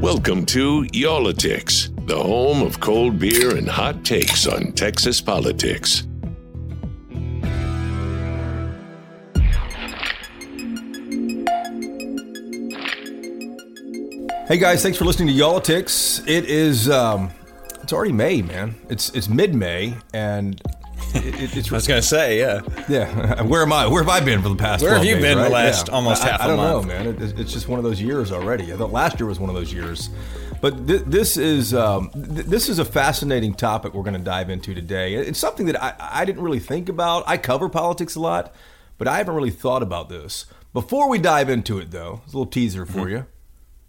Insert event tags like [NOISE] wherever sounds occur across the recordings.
Welcome to Y'all-itics, the home of cold beer and hot takes on Texas politics. Hey guys, thanks for listening to Y'all-itics. It is um, it's already May, man. It's it's mid May, and it, it, it's I was gonna say, yeah. yeah. [LAUGHS] Where am I? Where have I been for the past? Where have you days, been the last Yeah. almost I, half I a don't month? know, man. It, it's just one of those years already. I thought last year was one of those years, but th- this is um, th- this is a fascinating topic we're going to dive into today. It's something that I, I didn't really think about. I cover politics a lot, but I haven't really thought about this. Before we dive into it, though, it's a little teaser for you.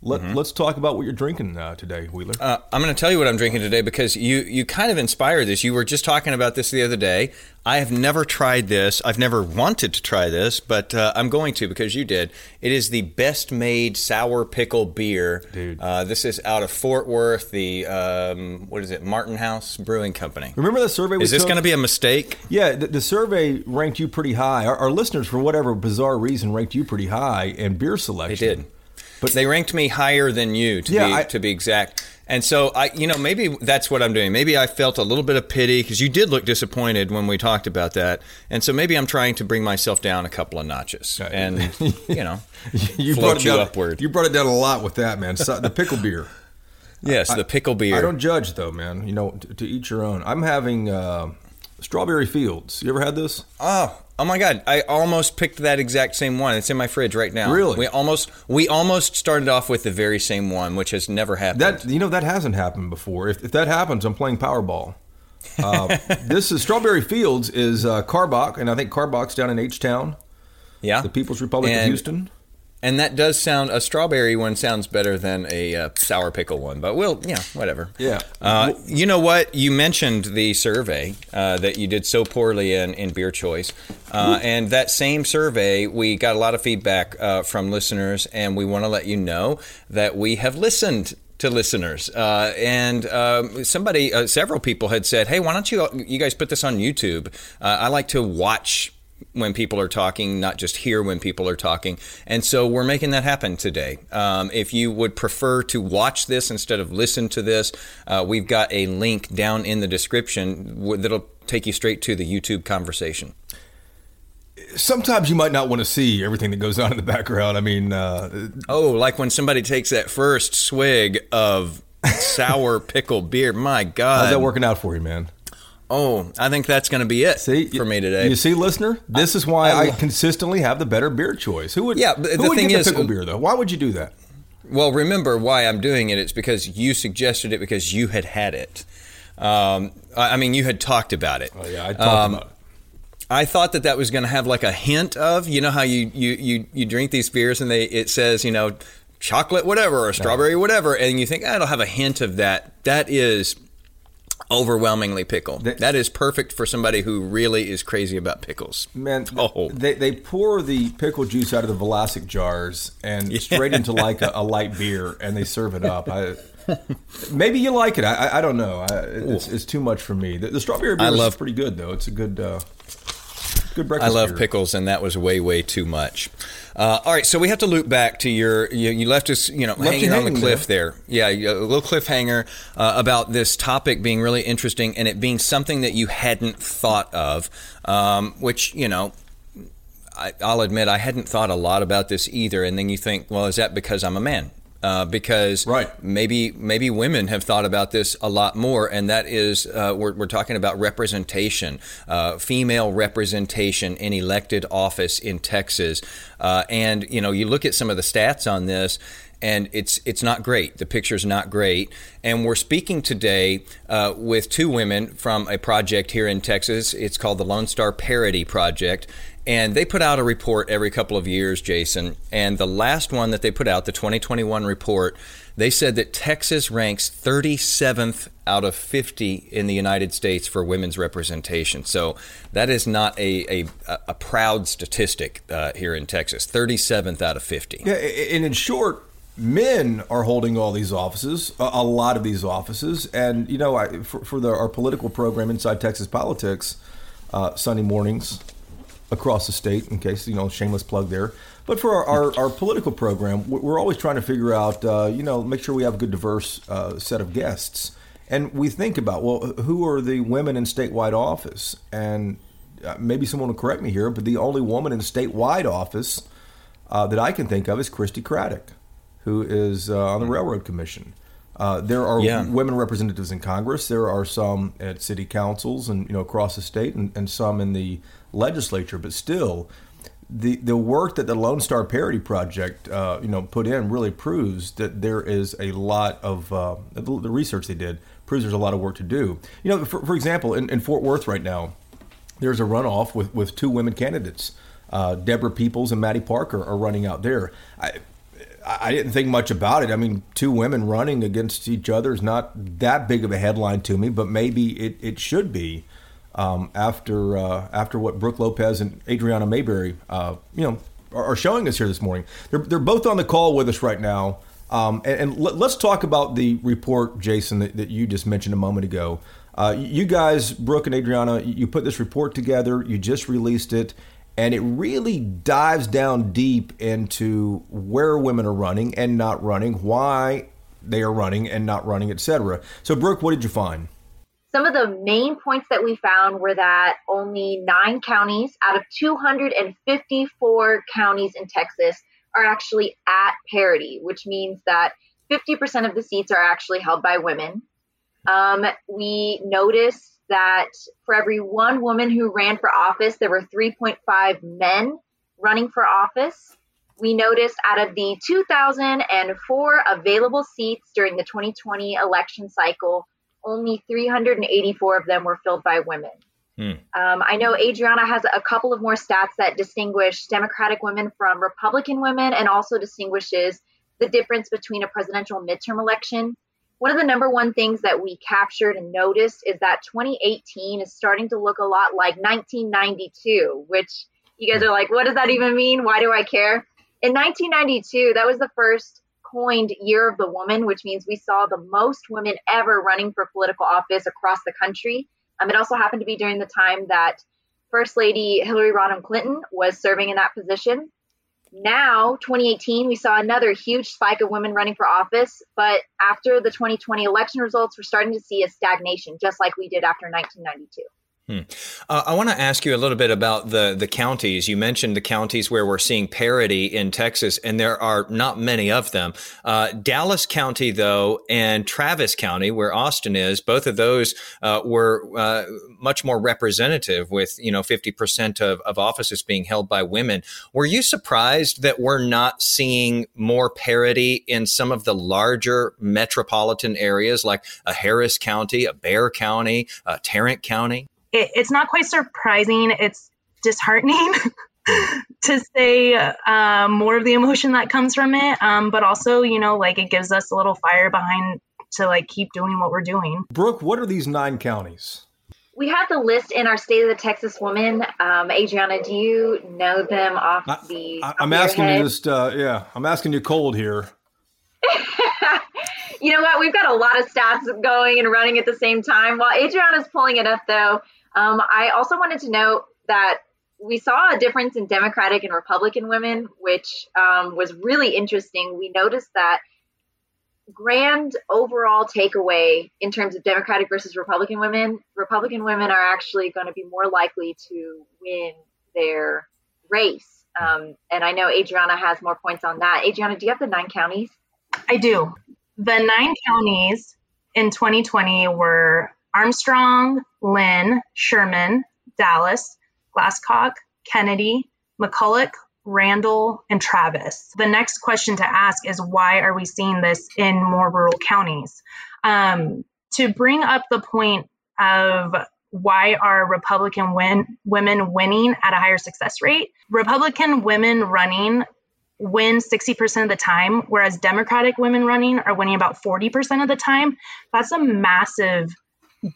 Let, Let's talk about what you're drinking uh, today, Wheeler. Uh, I'm going to tell you what I'm drinking today because you you kind of inspired this. You were just talking about this the other day. I have never tried this. I've never wanted to try this, but uh, I'm going to because you did. It is the Best Maid sour pickle beer. Dude. Uh, this is out of Fort Worth, the um, what is it, Martin House Brewing Company. Remember the survey? we Is this going to be a mistake? Yeah, the, the survey ranked you pretty high. Our, our listeners, for whatever bizarre reason, ranked you pretty high in beer selection. They did. But they ranked me higher than you to Yeah, be I- to be exact. And so I you know maybe that's what I'm doing. Maybe I felt a little bit of pity because you did look disappointed when we talked about that. And so maybe I'm trying to bring myself down a couple of notches and [LAUGHS] you know you brought it you down, upward. You brought it down a lot with that, man. So, the pickle beer. [LAUGHS] yes, the pickle beer. I don't judge though, man. You know, to, to each your own. I'm having uh, strawberry fields. You ever had this? Oh, oh my God! I almost picked that exact same one. It's in my fridge right now. Really? We almost we almost started off with the very same one, which has never happened. That you know that hasn't happened before. If, if that happens, I'm playing Powerball. Uh, [LAUGHS] this is Strawberry Fields is uh, Karbach, and I think Karbach's down in H Town, yeah, the People's Republic of And- Houston. And that does sound a strawberry one sounds better than a uh, sour pickle one, but we'll yeah whatever. Yeah. Uh, you know what? You mentioned the survey uh, that you did so poorly in in beer choice, uh, and that same survey we got a lot of feedback uh, from listeners, and we want to let you know that we have listened to listeners. Uh, and um, somebody, uh, several people had said, "Hey, why don't you you guys put this on YouTube? Uh, I like to watch." When people are talking, not just hear when people are talking. And so we're making that happen today. Um, if you would prefer to watch this instead of listen to this, uh, we've got a link down in the description w- that'll take you straight to the YouTube conversation. Sometimes you might not want to see everything that goes on in the background. I mean, uh, Oh, like when somebody takes that first swig of sour [LAUGHS] pickle beer. My God. how's that working out for you, man? Oh, I think that's going to be it See for me today. You see, listener, this is why I, I- consistently have the better beer choice. Who would? Yeah, who the would thing get is- pickle beer though? Why would you do that? Well, remember why I'm doing it. It's because you suggested it because you had had it. Um, I I mean, you had talked about it. Oh yeah, I talked Um, about it. I thought that that was going to have like a hint of, you know, how you, you, you, you drink these beers and they it says, you know, chocolate whatever or strawberry whatever, and you think, ah, it'll have a hint of that. That is overwhelmingly pickle. That- that is perfect for somebody who really is crazy about pickles. Man, Oh. they, they pour the pickle juice out of the Vlasic jars and straight into like a, a light beer, and they serve it up. I, maybe you like it. I, I, don't know. I, it's, it's too much for me. The, the strawberry beer I is pretty good though. It's a good, uh, good I love beer. pickles, and that was way, way too much. Uh, all right, so we have to loop back to your. You, you left us, you know, Left hanging you on the cliff there. Yeah, a little cliffhanger uh, about this topic being really interesting and it being something that you hadn't thought of, um, which you know. I'll admit I hadn't thought a lot about this either, and then you think, well, is that because I'm a man? Uh, because Right. maybe maybe women have thought about this a lot more, and that is uh, we're, we're talking about representation, uh, female representation in elected office in Texas, uh, and you know you look at some of the stats on this. And it's it's not great. The picture's not great. And we're speaking today uh, with two women from a project here in Texas. It's called the Lone Star Parity Project. And they put out a report every couple of years, Jason. And the last one that they put out, the 2021 report, they said that Texas ranks 37th out of 50 in the United States for women's representation. So that is not a, a, a proud statistic uh, here in Texas. 37th out of 50. Yeah, and in short, men are holding all these offices, a, lot of these offices. And, you know, I, for, for the, our political program inside Texas politics, uh, Sunday mornings across the state, in case, you know, shameless plug there. But for our, our, our political program, we're always trying to figure out, uh, you know, make sure we have a good, diverse uh, set of guests. And we think about, well, who are the women in statewide office? And uh, maybe someone will correct me here, but the only woman in statewide office uh, that I can think of is Christi Craddick, who is uh, on the Railroad Commission. Uh, there are yeah. women representatives in Congress. There are some at city councils and you know across the state, and, and some in the legislature. But still, the the work that the Lone Star Parity Project uh, you know put in really proves that there is a lot of uh, the, the, research they did proves there's a lot of work to do. You know, for, for example, in, in Fort Worth right now, there's a runoff with with two women candidates. Uh, Deborah Peoples and Mattie Parker are running out there. I, I didn't think much about it. I mean, two women running against each other is not that big of a headline to me, but maybe it, it should be um, after uh, after what Brooke Lopez and Adriana Mayberry, uh, you know, are, are, showing us here this morning. They're, they're both on the call with us right now. Um, and, and let, us talk about the report, Jason, that, that, you just mentioned a moment ago. Uh, you guys, Brooke and Adriana, you put this report together. You just released it, and it really dives down deep into where women are running and not running, why they are running and not running, etc. So, Brooke, what did you find? Some of the main points that we found were that only nine counties out of 254 counties in Texas are actually at parity, which means that 50% of the seats are actually held by women. Um, we noticed that for every one woman who ran for office, there were 3.5 men running for office. We noticed out of the 2004 available seats during the 2020 election cycle, only 384 of them were filled by women. Hmm. Um, I know Adriana has a couple of more stats that distinguish Democratic women from Republican women and also distinguishes the difference between a presidential midterm election. One of the number one things that we captured and noticed is that 2018 is starting to look a lot like 1992, which you guys are like, what does that even mean? Why do I care? In 1992, that was the first coined Year of the Woman, which means we saw the most women ever running for political office across the country. Um, it also happened to be during the time that First Lady Hillary Rodham Clinton was serving in that position. Now, 2018, we saw another huge spike of women running for office, but after the 2020 election results, we're starting to see a stagnation, just like we did after 1992. Hmm. Uh, I want to ask you a little bit about the the counties. You mentioned the counties where we're seeing parity in Texas, and there are not many of them. Uh, Dallas County, though, and Travis County, where Austin is, both of those uh, were uh, much more representative, with you know fifty percent of, of offices being held by women. Were you surprised that we're not seeing more parity in some of the larger metropolitan areas, like a Harris County, a Bexar County, a Tarrant County? It, it's not quite surprising. It's disheartening [LAUGHS] to say uh, more of the emotion that comes from it. Um, but also, you know, like it gives us a little fire behind to like keep doing what we're doing. Brooke, what are these nine counties? We have the list in our State of the Texas Woman. Um, Adriana, do you know them off the? I, am asking you just, uh, yeah, I'm asking you cold here. [LAUGHS] you know what? We've got a lot of stats going and running at the same time. While Adriana's pulling it up, though, um, I also wanted to note that we saw a difference in Democratic and Republican women, which um, was really interesting. We noticed that grand overall takeaway in terms of Democratic versus Republican women, Republican women are actually going to be more likely to win their race. Um, and I know Adriana has more points on that. Adriana, do you have the nine counties? I do. The nine counties in 2020 were Armstrong, Lynn, Sherman, Dallas, Glasscock, Kenedy, McCulloch, Randall, and Travis. The next question to ask is why are we seeing this in more rural counties? Um, to bring up the point of why are Republican win, women winning at a higher success rate? Republican women running win 60% of the time, whereas Democratic women running are winning about 40% of the time. That's a massive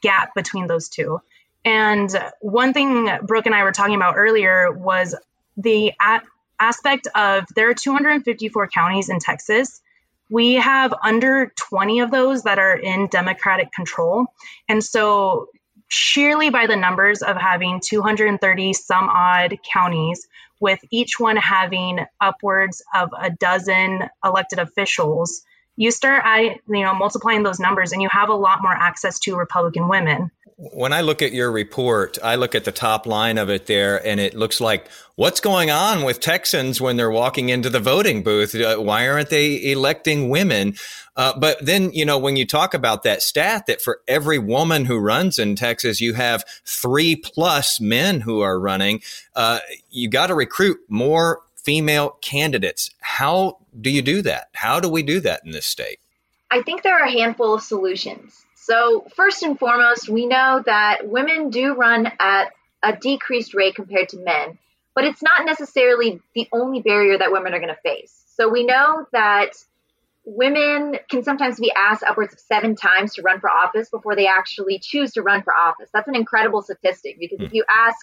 gap between those two. And one thing Brooke and I were talking about earlier was the a- aspect of there are 254 counties in Texas. We have under 20 of those that are in Democratic control. And so, sheerly by the numbers of having 230 some odd counties, with each one having upwards of a dozen elected officials, you start you know multiplying those numbers and you have a lot more access to Republican women. When I look at your report, I look at the top line of it there, and it looks like what's going on with Texans when they're walking into the voting booth? Uh, why aren't they electing women? Uh, but then, you know, when you talk about that stat that for every woman who runs in Texas, you have three plus men who are running, uh, you got to recruit more female candidates. How do you do that? How do we do that in this state? I think there are a handful of solutions. So, first and foremost, we know that women do run at a decreased rate compared to men, but it's not necessarily the only barrier that women are going to face. So, we know that women can sometimes be asked upwards of seven times to run for office before they actually choose to run for office. That's an incredible statistic because if hmm. you ask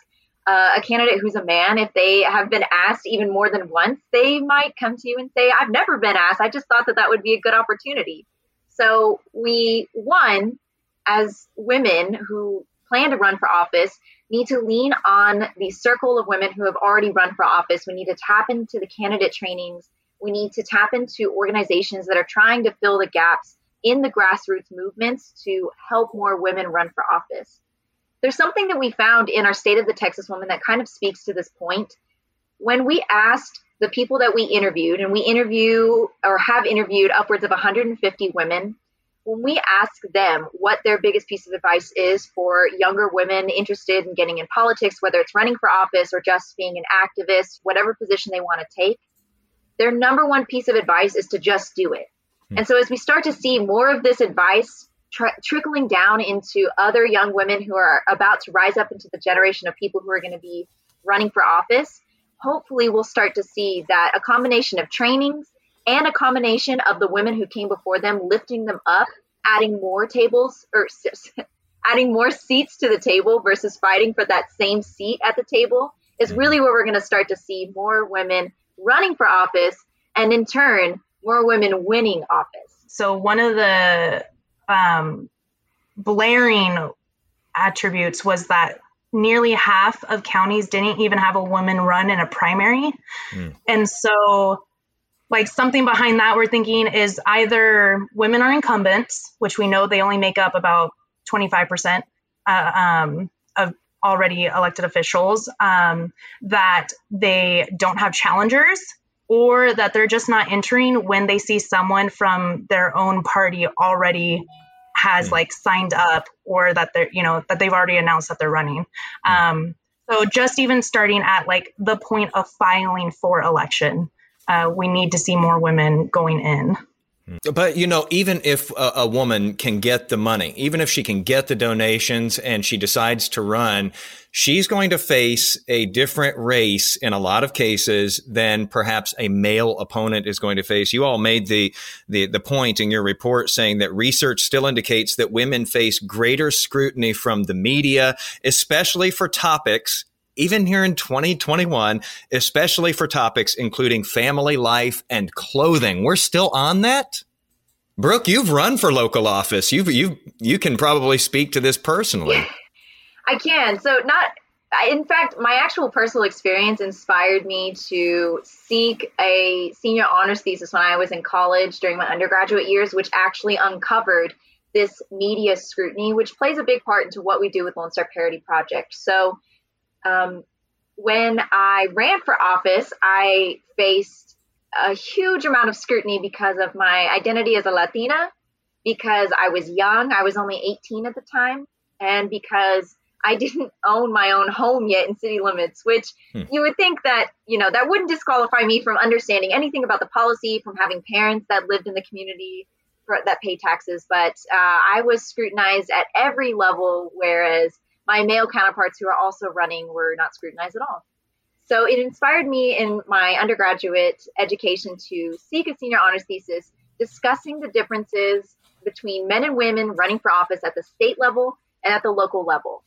uh, a candidate who's a man, if they have been asked even more than once, they might come to you and say, I've never been asked. I just thought that that would be a good opportunity. So we, one, as women who plan to run for office, need to lean on the circle of women who have already run for office. We need to tap into the candidate trainings. We need to tap into organizations that are trying to fill the gaps in the grassroots movements to help more women run for office. There's something that we found in our State of the Texas Woman that kind of speaks to this point. When we asked the people that we interviewed, and we interview or have interviewed upwards of 150 women, when we ask them what their biggest piece of advice is for younger women interested in getting in politics, whether it's running for office or just being an activist, whatever position they want to take, their number one piece of advice is to just do it. Hmm. And so as we start to see more of this advice tr- trickling down into other young women who are about to rise up into the generation of people who are going to be running for office, hopefully we'll start to see that a combination of trainings and a combination of the women who came before them lifting them up, adding more tables or [LAUGHS] adding more seats to the table versus fighting for that same seat at the table is mm-hmm. really where we're going to start to see more women running for office and in turn more women winning office. So one of the um, blaring attributes was that nearly half of counties didn't even have a woman run in a primary. Mm. And so, like, something behind that we're thinking is either women are incumbents, which we know they only make up about 25% uh, um, of already elected officials, um, that they don't have challengers. Or that they're just not entering when they see someone from their own party already has mm. like signed up or that they're you know that they've already announced that they're running mm. um, so just even starting at like the point of filing for election uh, we need to see more women going in Mm. but you know, even if a, a, woman can get the money, even if she can get the donations and she decides to run, she's going to face a different race in a lot of cases than perhaps a male opponent is going to face. You all made the the, the point in your report saying that research still indicates that women face greater scrutiny from the media, especially for topics even here in 2021, especially for topics including family life and clothing. We're still on that? Brooke, you've run for local office. You've you you can probably speak to this personally. I can. So not in fact, my actual personal experience inspired me to seek a senior honors thesis when I was in college during my undergraduate years, which actually uncovered this media scrutiny, which plays a big part into what we do with Lone Star Parity Project. So um, when I ran for office, I faced a huge amount of scrutiny because of my identity as a Latina, because I was young, I was only 18 at the time, and because I [LAUGHS] didn't own my own home yet in city limits, which hmm. you would think that, you know, that wouldn't disqualify me from understanding anything about the policy, from having parents that lived in the community for, that pay taxes. But uh, I was scrutinized at every level, whereas my male counterparts who are also running were not scrutinized at all. So it inspired me in my undergraduate education to seek a senior honors thesis discussing the differences between men and women running for office at the state level and at the local level.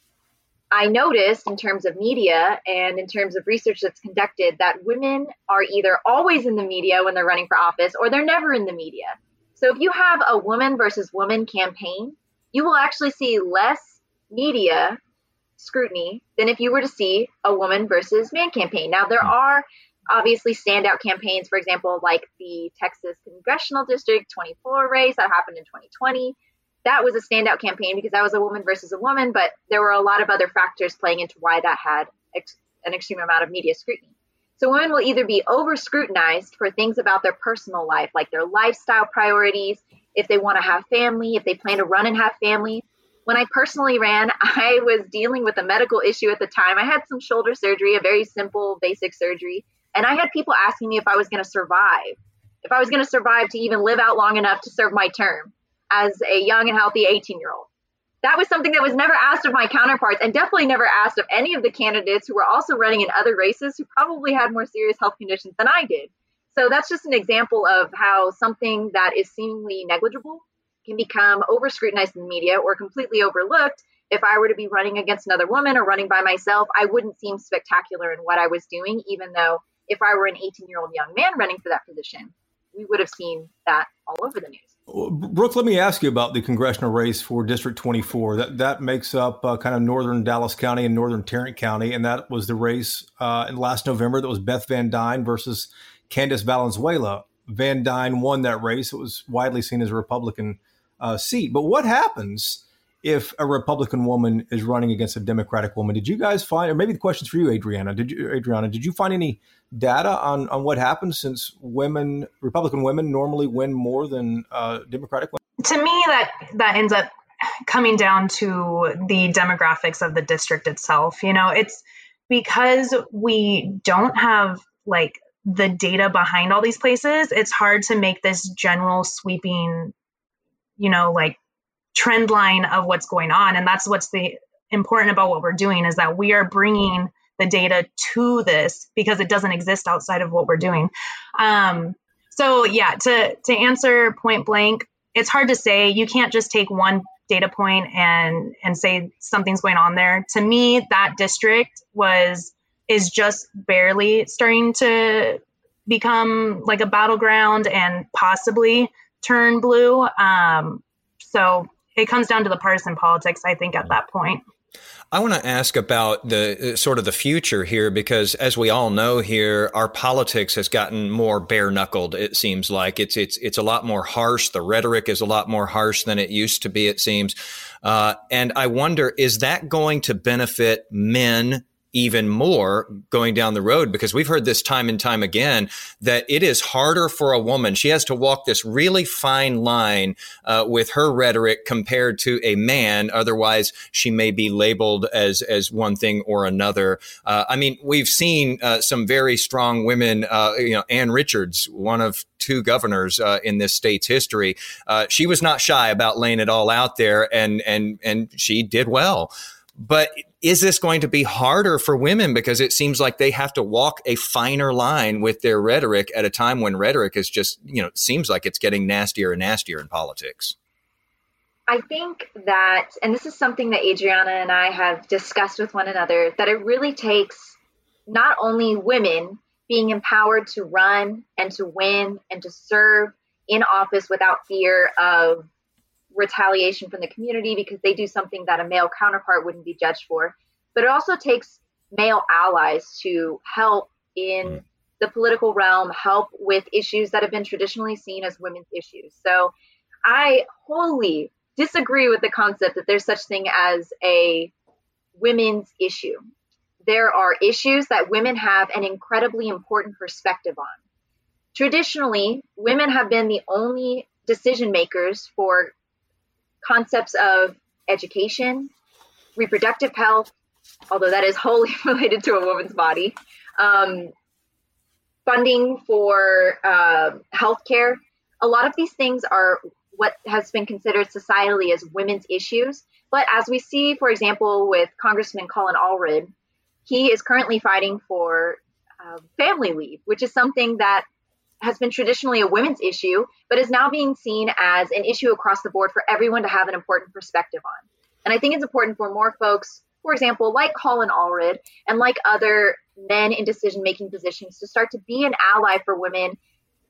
I noticed in terms of media and in terms of research that's conducted that women are either always in the media when they're running for office or they're never in the media. So if you have a woman versus woman campaign, you will actually see less media scrutiny than if you were to see a woman versus man campaign. Now, there hmm. are obviously standout campaigns, for example, like the Texas Congressional District 24 race that happened in 2020. That was a standout campaign because that was a woman versus a woman, but there were a lot of other factors playing into why that had ex- an extreme amount of media scrutiny. So women will either be over scrutinized for things about their personal life, like their lifestyle priorities, if they want to have family, if they plan to run and have family. When I personally ran, [LAUGHS] I was dealing with a medical issue at the time. I had some shoulder surgery, a very simple, basic surgery. And I had people asking me if I was going to survive, if I was going to survive to even live out long enough to serve my term as a young and healthy 18 year old that was something that was never asked of my counterparts and definitely never asked of any of the candidates who were also running in other races who probably had more serious health conditions than I did. So that's just an example of how something that is seemingly negligible can become over scrutinized in the media or completely overlooked. If I were to be running against another woman or running by myself, I wouldn't seem spectacular in what I was doing, even though if I were an 18 year old young man running for that position, we would have seen that all over the news. Brooke, let me ask you about the congressional race for District 24. That that makes up uh, kind of northern Dallas County and northern Tarrant County, and that was the race uh, in last November. That was Beth Van Duyne versus Candace Valenzuela. Van Duyne won that race. It was widely seen as a Republican uh, seat. But what happens if a Republican woman is running against a Democratic woman? Did you guys find, or maybe the question's for you, Adriana? Did you, Adriana? Did you find any data on, on what happens since women, Republican women, normally win more than uh, Democratic women? To me, that that ends up coming down to the demographics of the district itself. You know, it's because we don't have like the data behind all these places. It's hard to make this general sweeping, you know, like trend line of what's going on, and that's what's the important about what we're doing is that we are bringing the data to this because it doesn't exist outside of what we're doing. Um, so yeah, to to answer point blank, it's hard to say. You can't just take one data point and and say something's going on there. To me, that district was is just barely starting to become like a battleground and possibly turn blue. Um, so it comes down to the partisan politics, I think, at that point. I want to ask about the uh, sort of the future here because, as we all know here, our politics has gotten more bare knuckled. It seems like it's it's it's a lot more harsh. The rhetoric is a lot more harsh than it used to be. It seems, uh, and I wonder is that going to benefit men even more going down the road because we've heard this time and time again that it is harder for a woman. She has to walk this really fine line uh, with her rhetoric compared to a man. Otherwise, she may be labeled as as one thing or another. Uh, I mean, we've seen uh, some very strong women. Uh, you know, Ann Richards, one of two governors uh, in this state's history. Uh, she was not shy about laying it all out there, and and and she did well. But is this going to be harder for women because it seems like they have to walk a finer line with their rhetoric at a time when rhetoric is just, you know, seems like it's getting nastier and nastier in politics? I think that, and this is something that Adriana and I have discussed with one another, that it really takes not only women being empowered to run and to win and to serve in office without fear of retaliation from the community because they do something that a male counterpart wouldn't be judged for. But it also takes male allies to help in mm. the political realm, help with issues that have been traditionally seen as women's issues. So I wholly disagree with the concept that there's such thing as a women's issue. There are issues that women have an incredibly important perspective on. Traditionally, women have been the only decision makers for concepts of education, reproductive health, although that is wholly [LAUGHS] related to a woman's body, um, funding for uh, healthcare. A lot of these things are what has been considered societally as women's issues. But as we see, for example, with Congressman Colin Allred, he is currently fighting for uh, family leave, which is something that has been traditionally a women's issue, but is now being seen as an issue across the board for everyone to have an important perspective on. And I think it's important for more folks, for example, like Colin Allred and like other men in decision making positions, to start to be an ally for women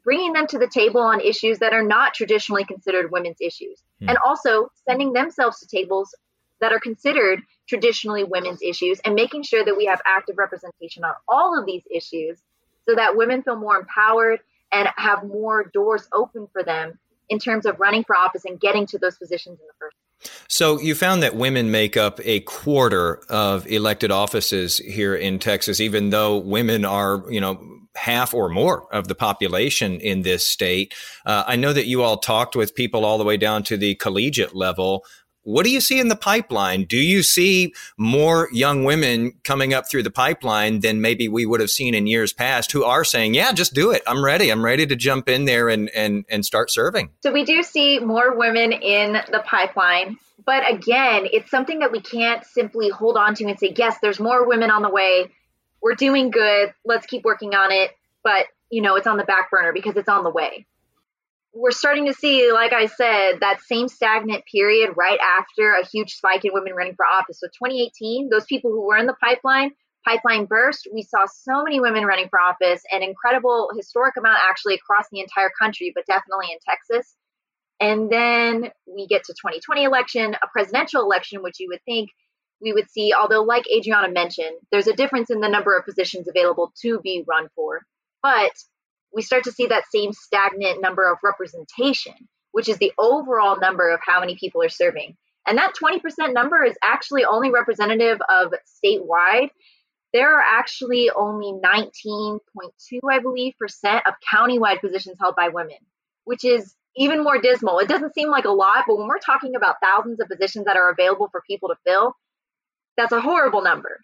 bringing them to the table on issues that are not traditionally considered women's issues, hmm. and also sending themselves to tables that are considered traditionally women's issues and making sure that we have active representation on all of these issues so that women feel more empowered and have more doors open for them in terms of running for office and getting to those positions in the first so you found that women make up a quarter of elected offices here in Texas, even though women are, you know, half or more of the population in this state. Uh, I know that you all talked with people all the way down to the collegiate level. What do you see in the pipeline? Do you see more young women coming up through the pipeline than maybe we would have seen in years past who are saying, yeah, just do it. I'm ready. I'm ready to jump in there and, and, and start serving? So we do see more women in the pipeline. But again, it's something that we can't simply hold on to and say, yes, there's more women on the way we're doing good. Let's keep working on it. But, you know, it's on the back burner because it's on the way. We're starting to see, like I said, that same stagnant period right after a huge spike in women running for office. So 2018, those people who were in the pipeline, pipeline burst. We saw so many women running for office, an incredible historic amount actually across the entire country, but definitely in Texas. And then we get to 2020 election, a presidential election, which you would think we would see, although, like Adriana mentioned, there's a difference in the number of positions available to be run for, but we start to see that same stagnant number of representation, which is the overall number of how many people are serving. And that 20% number is actually only representative of statewide. There are actually only 19.2, I believe, percent of countywide positions held by women, which is even more dismal. It doesn't seem like a lot, but when we're talking about thousands of positions that are available for people to fill, that's a horrible number.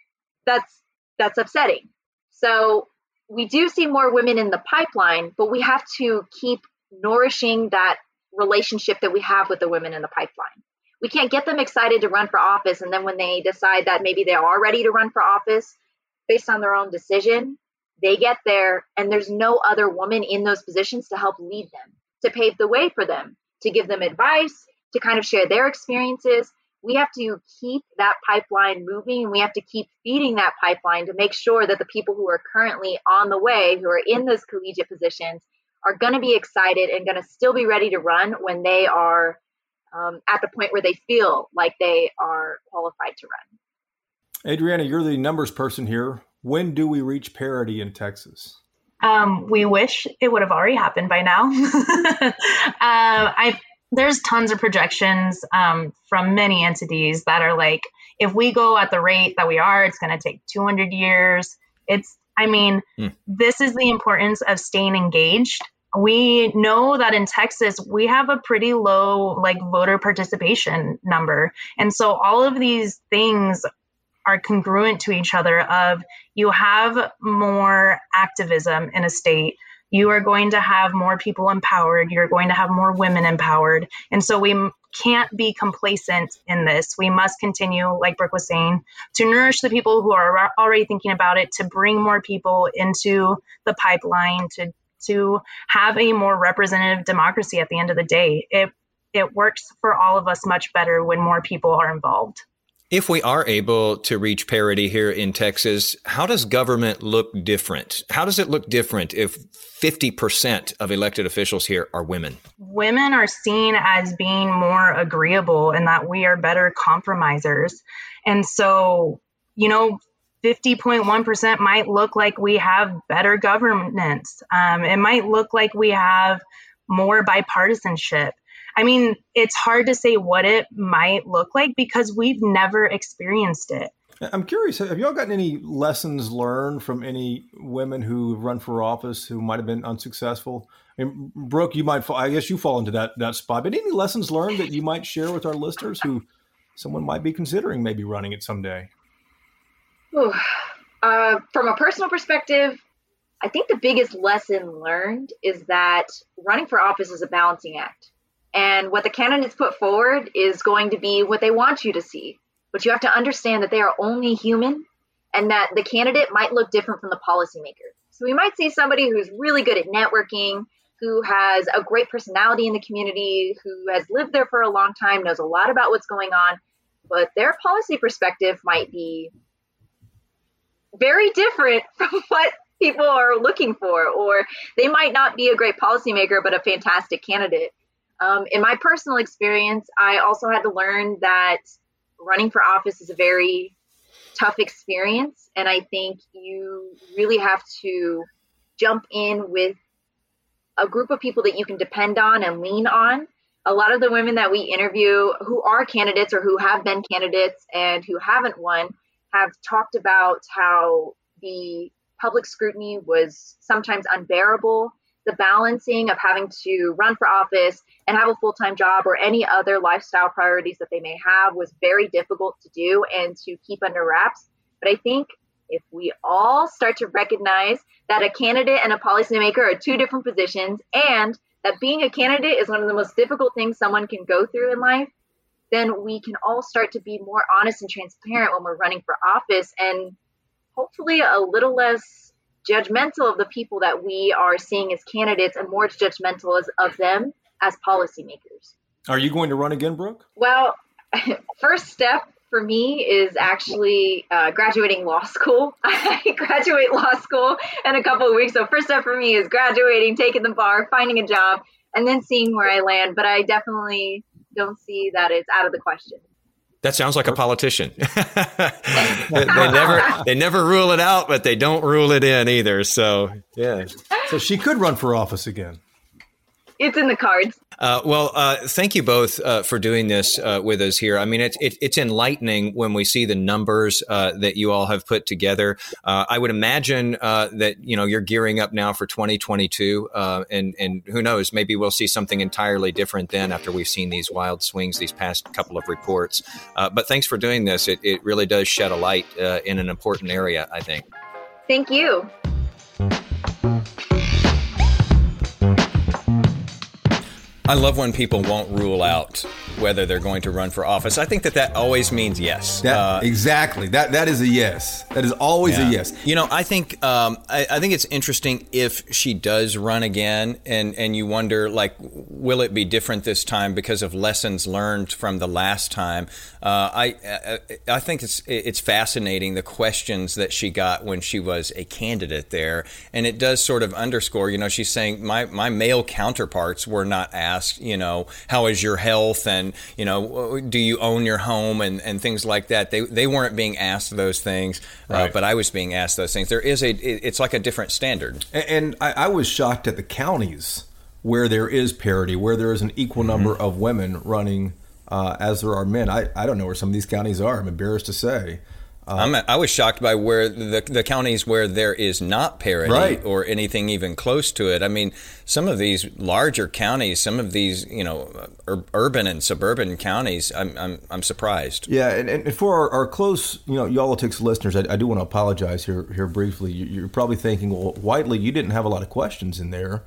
That's that's upsetting. So we do see more women in the pipeline, but we have to keep nourishing that relationship that we have with the women in the pipeline. We can't get them excited to run for office and then when they decide that maybe they are ready to run for office based on their own decision, they get there and there's no other woman in those positions to help lead them, to pave the way for them, to give them advice, to kind of share their experiences we have to keep that pipeline moving and we have to keep feeding that pipeline to make sure that the people who are currently on the way, who are in those collegiate positions, are going to be excited and going to still be ready to run when they are um, at the point where they feel like they are qualified to run. Adriana, you're the numbers person here. When do we reach parity in Texas? Um, we wish it would have already happened by now. [LAUGHS] uh, I there's tons of projections um, from many entities that are like, if we go at the rate that we are, it's going to take 200 years. It's, I mean, mm. this is the importance of staying engaged. We know that in Texas, we have a pretty low like voter participation number. And so all of these things are congruent to each other of you have more activism in a state you are going to have more people empowered. You're going to have more women empowered. And so we can't be complacent in this. We must continue, like Brooke was saying, to nourish the people who are already thinking about it, to bring more people into the pipeline, to to have a more representative democracy at the end of the day. It it works for all of us much better when more people are involved. If we are able to reach parity here in Texas, how does government look different? How does it look different if 50% of elected officials here are women? Women are seen as being more agreeable and that we are better compromisers. And so, you know, 50.1% might look like we have better governance. Um, it might look like we have more bipartisanship. I mean, it's hard to say what it might look like because we've never experienced it. I'm curious, have y'all gotten any lessons learned from any women who run for office who might have been unsuccessful? I mean, Brooke, you might fall, I guess you fall into that, that spot, but any lessons learned that you might share with our listeners who someone might be considering maybe running it someday? Ooh, uh, from a personal perspective, I think the biggest lesson learned is that running for office is a balancing act And what the candidates put forward is going to be what they want you to see. But you have to understand that they are only human and that the candidate might look different from the policymaker. So we might see somebody who's really good at networking, who has a great personality in the community, who has lived there for a long time, knows a lot about what's going on, but their policy perspective might be very different [LAUGHS] from what people are looking for, or they might not be a great policymaker, but a fantastic candidate. Um, in my personal experience, I also had to learn that running for office is a very tough experience. And I think you really have to jump in with a group of people that you can depend on and lean on. A lot of the women that we interview who are candidates or who have been candidates and who haven't won have talked about how the public scrutiny was sometimes unbearable the balancing of having to run for office and have a full time job or any other lifestyle priorities that they may have was very difficult to do and to keep under wraps. But I think if we all start to recognize that a candidate and a policymaker are two different positions and that being a candidate is one of the most difficult things someone can go through in life, then we can all start to be more honest and transparent when we're running for office and hopefully a little less judgmental of the people that we are seeing as candidates and more judgmental as, of them as policymakers. Are you going to run again, Brooke? Well, [LAUGHS] first step for me is actually uh, graduating law school. [LAUGHS] I graduate law school in a couple of weeks. So, first step for me is graduating, taking the bar, finding a job, and then seeing where I land. But I definitely don't see that it's out of the question. That sounds like a politician. [LAUGHS] they, never they never rule it out, but they don't rule it in either. So yeah. So she could run for office again. It's in the cards. Uh, well, uh, thank you both uh, for doing this uh, with us here. I mean, it's it, it's enlightening when we see the numbers uh, that you all have put together. Uh, I would imagine that you know you're gearing up now for 2022, and and who knows, maybe we'll see something entirely different then after we've seen these wild swings these past couple of reports. but thanks for doing this. It, it really does shed a light in an important area, I think. Thank you. I love when people won't rule out whether they're going to run for office. I think that that always means yes. That, uh, exactly. That that is a yes. That is always yeah. a yes. You know, I think um, I, I, think it's interesting if she does run again, and and you wonder like, will it be different this time because of lessons learned from the last time? Uh, I, I, I think it's it's fascinating the questions that she got when she was a candidate there, and it does sort of underscore. You know, she's saying my my male counterparts were not asked. You know, how is your health and and you know, do you own your home and, and things like that. They they weren't being asked those things, uh, right. uh, but I was being asked those things. There is a it's like a different standard. And, and I, I, was shocked at the counties where there is parity, where there is an equal mm-hmm. number of women running uh, as there are men. I, I don't know where some of these counties are. I'm embarrassed to say. Uh, i was shocked by where the, the counties where there is not parity right. or anything even close to it. I mean, some of these larger counties, some of these, you know, ur- urban and suburban counties, I'm, I'm, I'm surprised. Yeah, and, and for our, our, close, you know, Y'all-itics listeners, I, I, do want to apologize here here briefly. You're probably thinking, well, Whitely, you didn't have a lot of questions in there.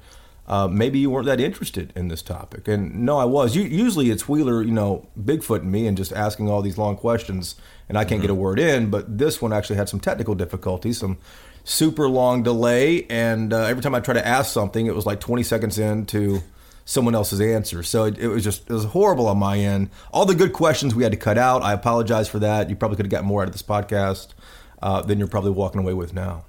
Uh, maybe you weren't that interested in this topic. And no, I was. You, usually it's Wheeler, you know, Bigfoot and me and just asking all these long questions and I can't mm-hmm. get a mm-hmm. word in. But this one actually had some technical difficulties, some super long delay. And uh, every time I tried to ask something, it was like 20 seconds into someone else's answer. So it, it, was just, it was horrible on my end. All the good questions we had to cut out. I apologize for that. You probably could have gotten more out of this podcast uh, than you're probably walking away with now.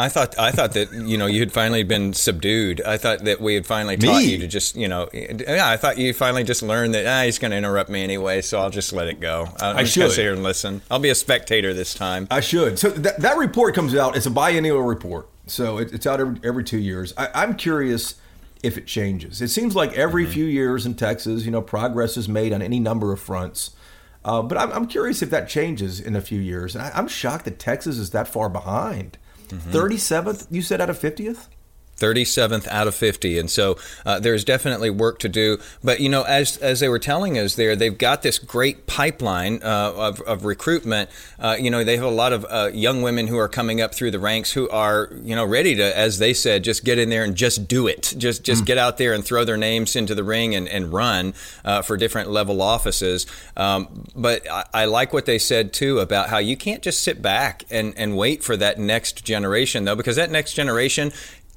I thought I thought that you know you had finally been subdued. I thought that we had finally taught me? you to just you know yeah. I thought you finally just learned that ah, he's going to interrupt me anyway, so I'll just let it go. I'm I should sit here and listen. I'll be a spectator this time. I should. So that that report comes out. It's a biennial report, so it, it's out every, every two years. I, am curious if it changes. It seems like every mm-hmm. few years in Texas, you know, progress is made on any number of fronts. Uh, but I'm, I'm, curious if that changes in a few years. And I, I'm shocked that Texas is that far behind. 37th, mm-hmm. you said out of 50th? 37th out of 50. And so uh, there's definitely work to do. But, you know, as, as they were telling us there, they've got this great pipeline uh, of, of recruitment. Uh, you know, they have a lot of uh, young women who are coming up through the ranks who are, you know, ready to, as they said, just get in there and just do it. Just just mm. get out there and throw their names into the ring and, and run uh, for different level offices. Um, but I, I like what they said, too, about how you can't just sit back and, and wait for that next generation, though, because that next generation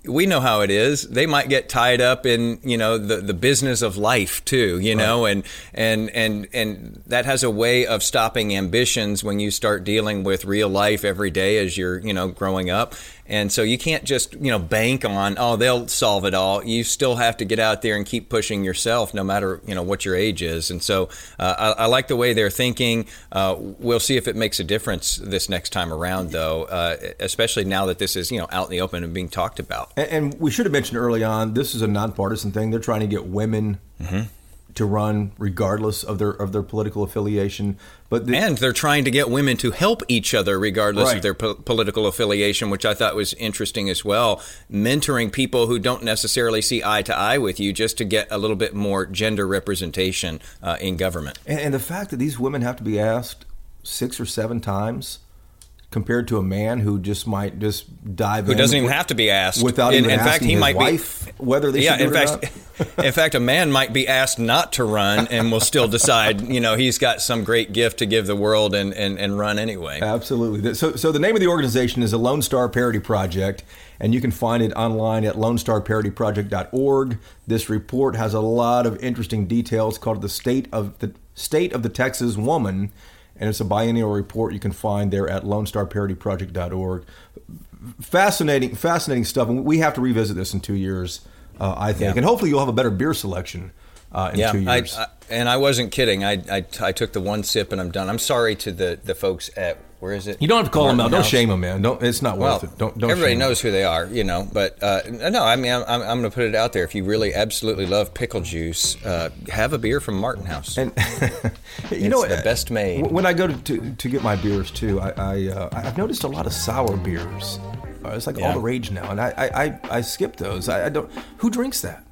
we know how it is. They might get tied up in you know the, the business of life too, you know, right. and and and and that has a way of stopping ambitions when you start dealing with real life every day as you're you know growing up. And so you can't just, you know, bank on, oh, they'll solve it all. You still have to get out there and keep pushing yourself no matter, you know, what your age is. And so uh, I, I, like the way they're thinking. Uh, we'll see if it makes a difference this next time around, though, uh, especially now that this is, you know, out in the open and being talked about. And, and we should have mentioned early on, this is a nonpartisan thing. They're trying to get women. Mm-hmm to run regardless of their of their political affiliation. But the, and they're trying to get women to help each other regardless right. of their po- political affiliation, which I thought was interesting as well. Mentoring people who don't necessarily see eye to eye with you, just to get a little bit more gender representation uh, in government. And, and the fact that these women have to be asked six or seven times compared to a man who just might just dive who doesn't even have to be asked. without in, even in fact he might be whether they yeah in fact [LAUGHS] in fact a man might be asked not to run and will still decide you know he's got some great gift to give the world and, and, and run anyway. Absolutely. So so the name of the organization is the Lone Star Parity Project and you can find it online at lonestarparityproject.org this report has a lot of interesting details called the state of the state of the Texas woman and it's a biennial report you can find there at LoneStarParityProject.org. Fascinating, fascinating stuff, and we have to revisit this in two years, uh, I think, yeah. and hopefully you'll have a better beer selection. Uh, in yeah, two years. I, I, and I wasn't kidding. I, I, I took the one sip and I'm done. I'm sorry to the, the folks at where is it? You don't have to call Martin them out. Don't shame them, man. Don't. It's not well, worth it. Don't. Don't. Everybody knows them. who they are, you know. But uh, no, I mean, I'm, I'm going to put it out there. If you really absolutely love pickle juice, uh, have a beer from Martin House. And [LAUGHS] you know, it's the Best Maid. When I go to, to, to get my beers too, I, I uh, I've noticed a lot of sour beers. Uh, it's like yeah. all the rage now, and I I, I, I skip those. I, I don't. Who drinks that?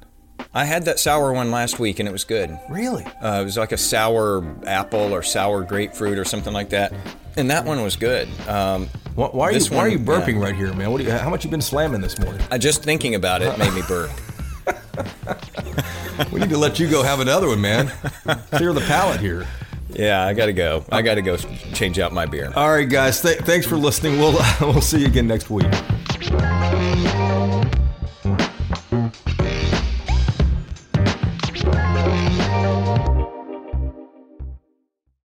I had that sour one last week and it was good. Really? Uh, it was like a sour apple or sour grapefruit or something like that, and that one was good. Um, why, why, are you, why are you burping yeah. right here, man? You, how much you been slamming this morning? Uh, just thinking about it made me [LAUGHS] burp. we need to let you go have another one, man. Clear the palate here. Yeah, I gotta go. I gotta go change out my beer. All right, guys. Th- thanks for listening. We'll [LAUGHS] we'll see you again next week.